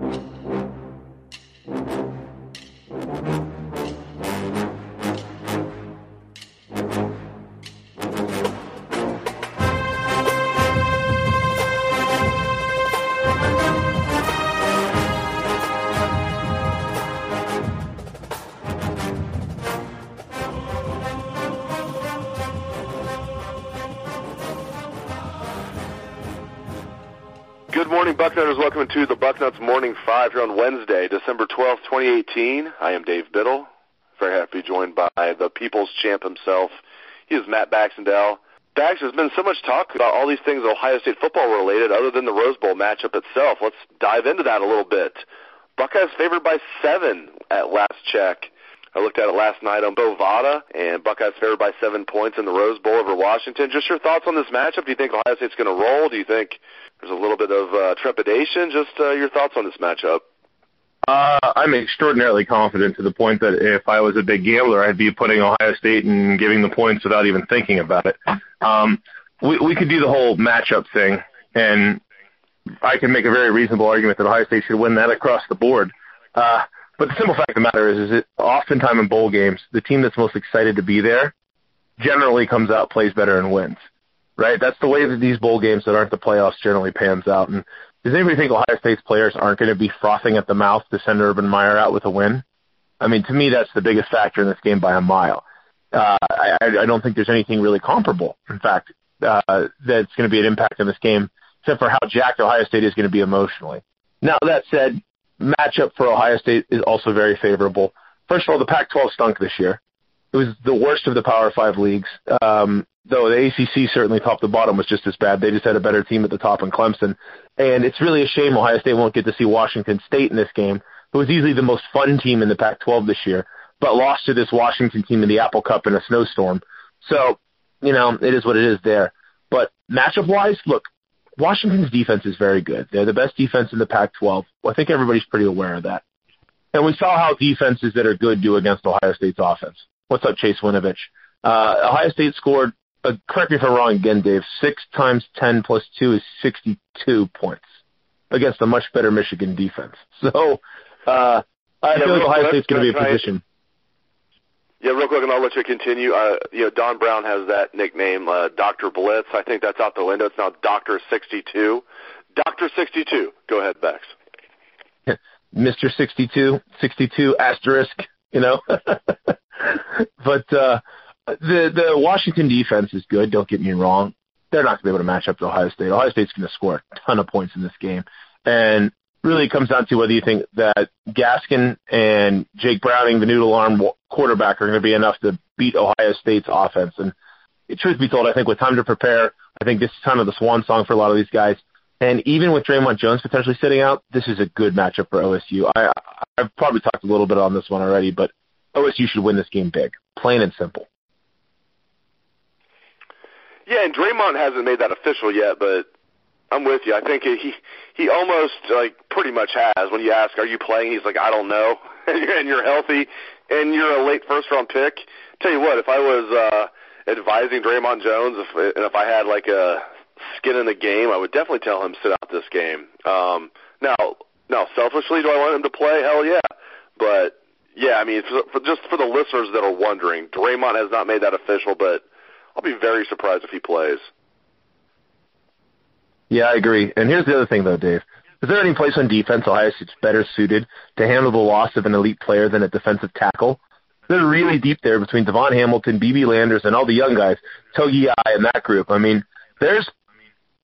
you Good morning, Bucknutters. Welcome to the Bucknuts Morning Five here on Wednesday, December 12th, 2018. I am Dave Biddle. Very happy to be joined by the People's Champ himself. He is Matt Baxendell. Bax, there's been so much talk about all these things Ohio State football related other than the Rose Bowl matchup itself. Let's dive into that a little bit. Buckeyes favored by seven at last check. I looked at it last night on Bovada, and Buckeyes favored by seven points in the Rose Bowl over Washington. Just your thoughts on this matchup? Do you think Ohio State's going to roll? Do you think there's a little bit of uh, trepidation? Just uh, your thoughts on this matchup. Uh, I'm extraordinarily confident to the point that if I was a big gambler, I'd be putting Ohio State and giving the points without even thinking about it. Um, we, we could do the whole matchup thing, and I can make a very reasonable argument that Ohio State should win that across the board. Uh, but the simple fact of the matter is, is that oftentimes in bowl games, the team that's most excited to be there generally comes out, plays better, and wins. Right? That's the way that these bowl games that aren't the playoffs generally pans out. And does anybody think Ohio State's players aren't going to be frothing at the mouth to send Urban Meyer out with a win? I mean, to me, that's the biggest factor in this game by a mile. Uh, I, I don't think there's anything really comparable. In fact, uh, that's going to be an impact in this game, except for how jacked Ohio State is going to be emotionally. Now, that said, matchup for Ohio State is also very favorable. First of all, the Pac-12 stunk this year. It was the worst of the Power Five leagues. Um, though the ACC certainly top to bottom was just as bad. They just had a better team at the top in Clemson. And it's really a shame Ohio State won't get to see Washington State in this game, who was easily the most fun team in the Pac-12 this year, but lost to this Washington team in the Apple Cup in a snowstorm. So, you know, it is what it is there. But matchup-wise, look, Washington's defense is very good. They're the best defense in the Pac-12. I think everybody's pretty aware of that. And we saw how defenses that are good do against Ohio State's offense. What's up, Chase Winovich? Uh, Ohio State scored, uh, correct me if I'm wrong again, Dave, 6 times 10 plus 2 is 62 points against a much better Michigan defense. So, uh, I Yeah, feel like Ohio State's going to be a position. Yeah, real quick, and I'll let you continue. Uh, you know, Don Brown has that nickname, uh, Dr. Blitz. I think that's out the window. It's now Dr. 62. Dr. 62. Go ahead, Bex. Mr. 62, 62 asterisk, you know. but uh, the the Washington defense is good. Don't get me wrong. They're not going to be able to match up to Ohio State. Ohio State's going to score a ton of points in this game, and really comes down to whether you think that Gaskin and Jake Browning, the noodle arm quarterback, are going to be enough to beat Ohio State's offense. And truth be told, I think with time to prepare, I think this is kind of the swan song for a lot of these guys. And even with Dre'Mont Jones potentially sitting out, this is a good matchup for OSU. I, I've probably talked a little bit on this one already, but OSU should win this game big, plain and simple. Yeah, and Dre'Mont hasn't made that official yet, but I'm with you. I think he he almost like pretty much has. When you ask, "Are you playing?" He's like, "I don't know." and you're healthy, and you're a late first round pick. Tell you what, if I was uh, advising Dre'Mont Jones, if and if I had like a skin in the game, I would definitely tell him sit out this game. Um, now, now, selfishly, do I want him to play? Hell yeah, but yeah, I mean, for, for just for the listeners that are wondering, Dre'Mont has not made that official, but I'll be very surprised if he plays. Yeah, I agree. And here's the other thing, though, Dave. Is there any place on defense Ohio State's better suited to handle the loss of an elite player than a defensive tackle? They're really deep there between Davon Hamilton, B.B. Landers, and all the young guys, Togiai and that group. I mean, there's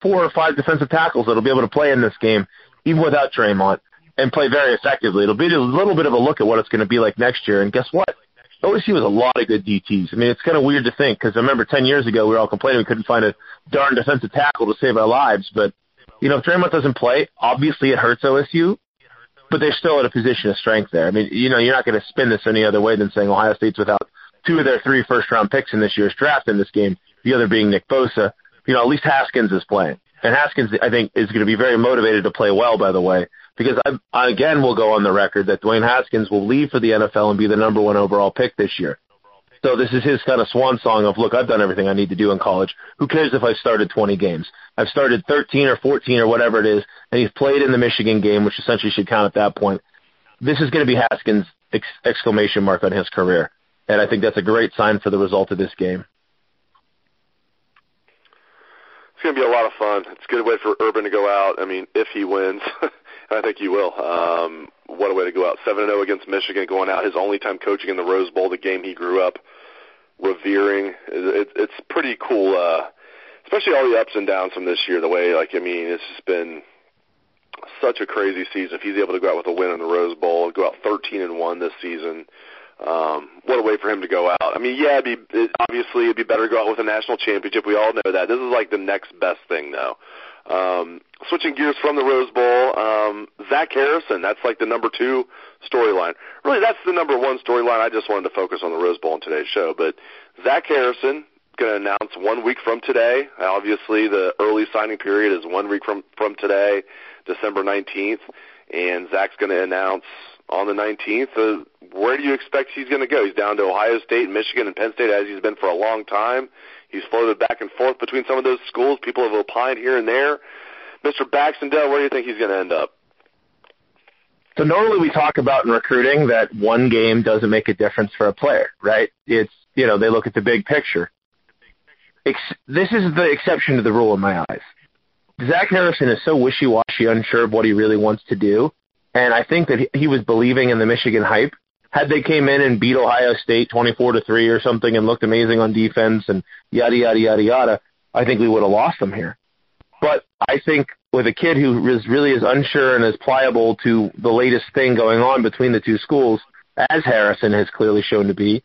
four or five defensive tackles that'll be able to play in this game, even without Dre'Mont, and play very effectively. It'll be a little bit of a look at what it's going to be like next year. And guess what? OSU has a lot of good DTs. I mean, it's kind of weird to think because I remember 10 years ago we were all complaining we couldn't find a darn defensive tackle to save our lives. But, you know, if Dre'Mont doesn't play, obviously it hurts OSU, but they're still at a position of strength there. I mean, you know, you're not going to spin this any other way than saying Ohio State's without two of their three first round picks in this year's draft in this game, the other being Nick Bosa. You know, at least Haskins is playing. And Haskins, I think, is going to be very motivated to play well, by the way, because I, again will go on the record that Dwayne Haskins will leave for the NFL and be the number one overall pick this year. So this is his kind of swan song of, look, I've done everything I need to do in college. Who cares if I started 20 games? I've started 13 or 14 or whatever it is, and he's played in the Michigan game, which essentially should count at that point. This is going to be Haskins' ex- exclamation mark on his career, and I think that's a great sign for the result of this game. It's going to be a lot of fun. It's a good way for Urban to go out. I mean, if he wins, I think he will. Um, what a way to go out. 7 0 against Michigan, going out his only time coaching in the Rose Bowl, the game he grew up revering. It, it, it's pretty cool, uh, especially all the ups and downs from this year. The way, like, I mean, it's just been such a crazy season. If he's able to go out with a win in the Rose Bowl, go out 13 and 1 this season, um, what a way for him to go out. I mean, yeah, it'd be, it, obviously it'd be better to go out with a national championship. We all know that. This is like the next best thing, though. Um, switching gears from the Rose Bowl, um, Zach Harrison, that's like the number two storyline. Really, that's the number one storyline. I just wanted to focus on the Rose Bowl in today's show. But Zach Harrison going to announce one week from today. Obviously, the early signing period is one week from from today, December 19th, and Zach's going to announce on the 19th. Uh, where do you expect he's going to go? He's down to Ohio State, Michigan, and Penn State as he's been for a long time. He's floated back and forth between some of those schools. People have opined here and there. Mr. Baxendell, where do you think he's going to end up? So normally we talk about in recruiting that one game doesn't make a difference for a player, right? It's, you know, they look at the big picture. This is the exception to the rule in my eyes. Zach Harrison is so wishy-washy, unsure of what he really wants to do, and I think that he was believing in the Michigan hype. Had they came in and beat Ohio State 24 to 3 or something and looked amazing on defense and yada yada yada yada, I think we would have lost them here. But I think with a kid who is really is unsure and is pliable to the latest thing going on between the two schools, as Harrison has clearly shown to be,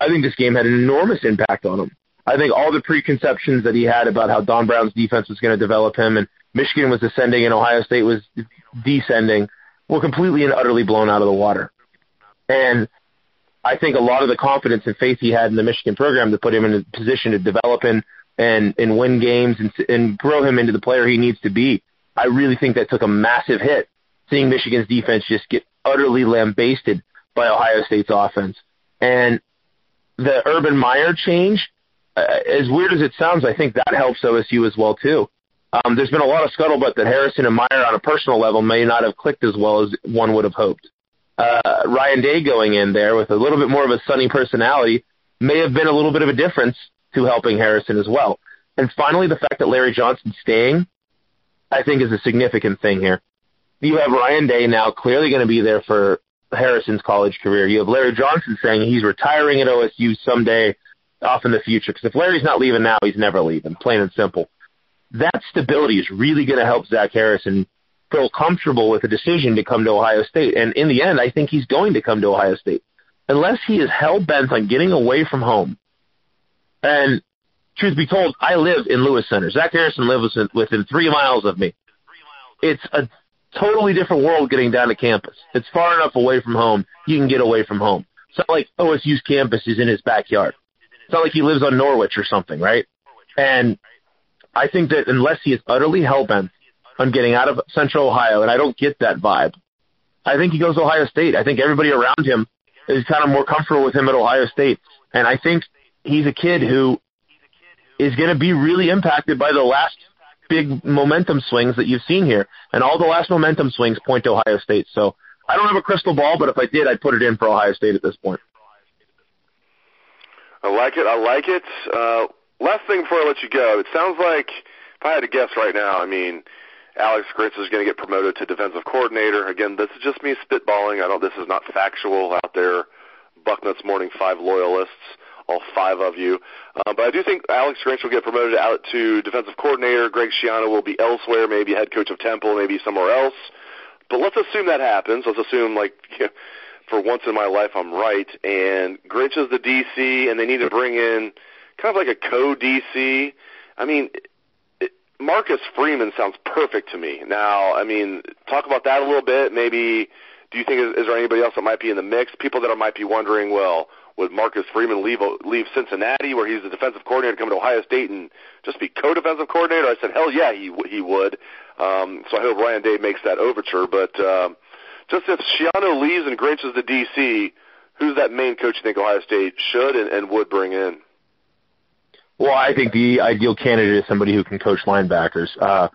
I think this game had an enormous impact on him. I think all the preconceptions that he had about how Don Brown's defense was going to develop him and Michigan was ascending and Ohio State was descending were completely and utterly blown out of the water. And I think a lot of the confidence and faith he had in the Michigan program to put him in a position to develop and and and win games and and grow him into the player he needs to be. I really think that took a massive hit seeing Michigan's defense just get utterly lambasted by Ohio State's offense. And the Urban Meyer change, uh, as weird as it sounds, I think that helps OSU as well too. Um, there's been a lot of scuttlebutt that Harrison and Meyer on a personal level may not have clicked as well as one would have hoped. Uh, Ryan Day going in there with a little bit more of a sunny personality may have been a little bit of a difference to helping Harrison as well. And finally, the fact that Larry Johnson's staying, I think, is a significant thing here. You have Ryan Day now clearly going to be there for Harrison's college career. You have Larry Johnson saying he's retiring at OSU someday off in the future. Because if Larry's not leaving now, he's never leaving, plain and simple. That stability is really going to help Zach Harrison feel comfortable with the decision to come to Ohio State. And in the end, I think he's going to come to Ohio State. Unless he is hell bent on getting away from home and truth be told, I live in Lewis Center. Zach Harrison lives within three miles of me. It's a totally different world getting down to campus. It's far enough away from home, you can get away from home. It's not like OSU's campus is in his backyard. It's not like he lives on Norwich or something, right? And I think that unless he is utterly hell-bent on getting out of Central Ohio, and I don't get that vibe, I think he goes to Ohio State. I think everybody around him is kind of more comfortable with him at Ohio State. And I think he's a kid who is going to be really impacted by the last big momentum swings that you've seen here. And all the last momentum swings point to Ohio State. So I don't have a crystal ball, but if I did, I'd put it in for Ohio State at this point. I like it. I like it. Uh, last thing before I let you go, it sounds like if I had to guess right now, I mean, Alex Grinch is going to get promoted to defensive coordinator. Again, this is just me spitballing. I don't. This is not factual out there. Bucknuts Morning Five loyalists all five of you. Uh, but I do think Alex Grinch will get promoted out to defensive coordinator. Greg Schiano will be elsewhere, maybe head coach of Temple, maybe somewhere else. But let's assume that happens. Let's assume, like, you know, for once in my life, I'm right. And Grinch is the DC, and they need to bring in kind of like a co-DC. I mean, Marcus Freeman sounds perfect to me. Now, I mean, talk about that a little bit. Maybe, do you think is, is there anybody else that might be in the mix? People that might be wondering, well, would Marcus Freeman leave leave Cincinnati, where he's the defensive coordinator, come to Ohio State and just be co-defensive coordinator? I said, hell yeah, he he would. Um, so I hope Ryan Day makes that overture. But um, just if Schiano leaves and Grinch is the DC, who's that main coach you think Ohio State should and, and would bring in? Well, I think the ideal candidate is somebody who can coach linebackers. Uh,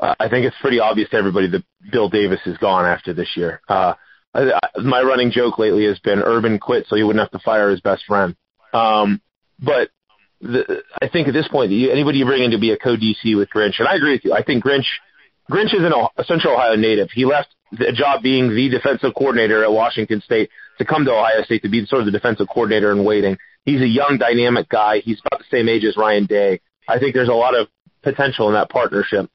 I think it's pretty obvious to everybody that Bill Davis is gone after this year. Uh, I, my running joke lately has been Urban quit so he wouldn't have to fire his best friend. Um, but the, I think at this point, anybody you bring in to be a co-DC with Grinch, and I agree with you. I think Grinch, Grinch is an, a Central Ohio native. He left the job being the defensive coordinator at Washington State to come to Ohio State to be sort of the defensive coordinator in waiting. He's a young, dynamic guy. He's about the same age as Ryan Day. I think there's a lot of potential in that partnership.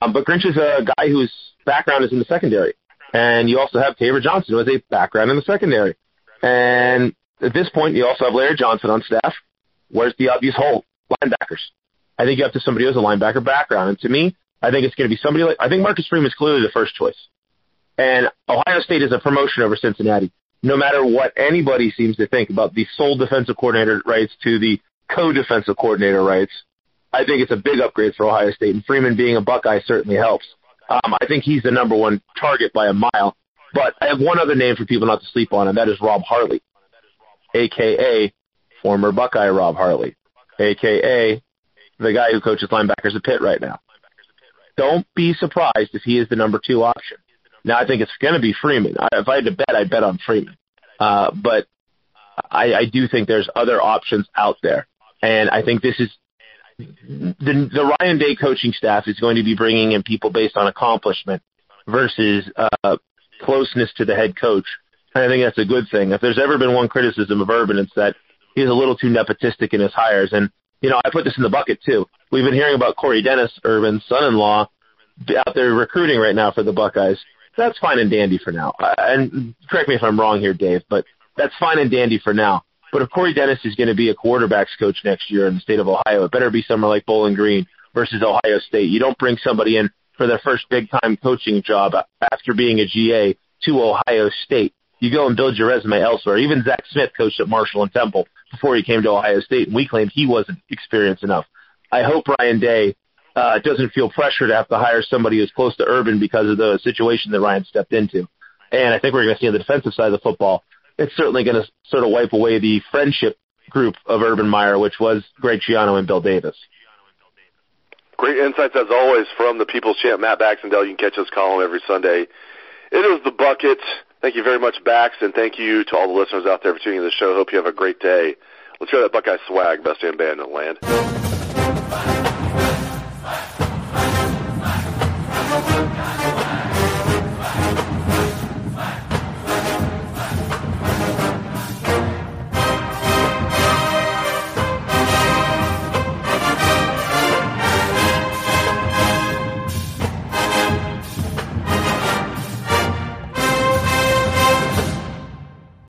Um, but Grinch is a guy whose background is in the secondary. And you also have Taver Johnson, who has a background in the secondary. And at this point, you also have Larry Johnson on staff. Where's the obvious hole? Linebackers. I think you have to somebody who has a linebacker background. And to me, I think it's going to be somebody like, I think Marcus Freeman is clearly the first choice. And Ohio State is a promotion over Cincinnati no matter what anybody seems to think about the sole defensive coordinator rights to the co-defensive coordinator rights, I think it's a big upgrade for Ohio State. And Freeman being a Buckeye certainly helps. Um, I think he's the number one target by a mile. But I have one other name for people not to sleep on, and that is Rob Harley, a.k.a. former Buckeye Rob Harley, a.k.a. the guy who coaches linebackers at Pitt right now. Don't be surprised if he is the number two option. Now I think it's going to be Freeman. I, if I had to bet, I'd bet on Freeman. Uh, but I, I do think there's other options out there, and I think this is the, the Ryan Day coaching staff is going to be bringing in people based on accomplishment versus uh, closeness to the head coach. And I think that's a good thing. If there's ever been one criticism of Urban, it's that he's a little too nepotistic in his hires. And you know, I put this in the bucket too. We've been hearing about Corey Dennis, Urban's son-in-law, out there recruiting right now for the Buckeyes that's fine and dandy for now. Uh, and correct me if I'm wrong here, Dave, but that's fine and dandy for now. But if Corey Dennis is going to be a quarterbacks coach next year in the state of Ohio, it better be somewhere like Bowling Green versus Ohio State. You don't bring somebody in for their first big time coaching job after being a GA to Ohio State. You go and build your resume elsewhere. Even Zach Smith coached at Marshall and Temple before he came to Ohio State, and we claimed he wasn't experienced enough. I hope Ryan Day uh, it doesn't feel pressure to have to hire somebody who's close to Urban because of the situation that Ryan stepped into. And I think we're going to see on the defensive side of the football, it's certainly going to sort of wipe away the friendship group of Urban Meyer, which was Greg Schiano and Bill Davis. Great insights as always from the People's Champ Matt Baxendell. You can catch us column every Sunday. It is the bucket. Thank you very much, Bax, and thank you to all the listeners out there for tuning in to the show. Hope you have a great day. Let's hear that Buckeye swag, best damn band in the land.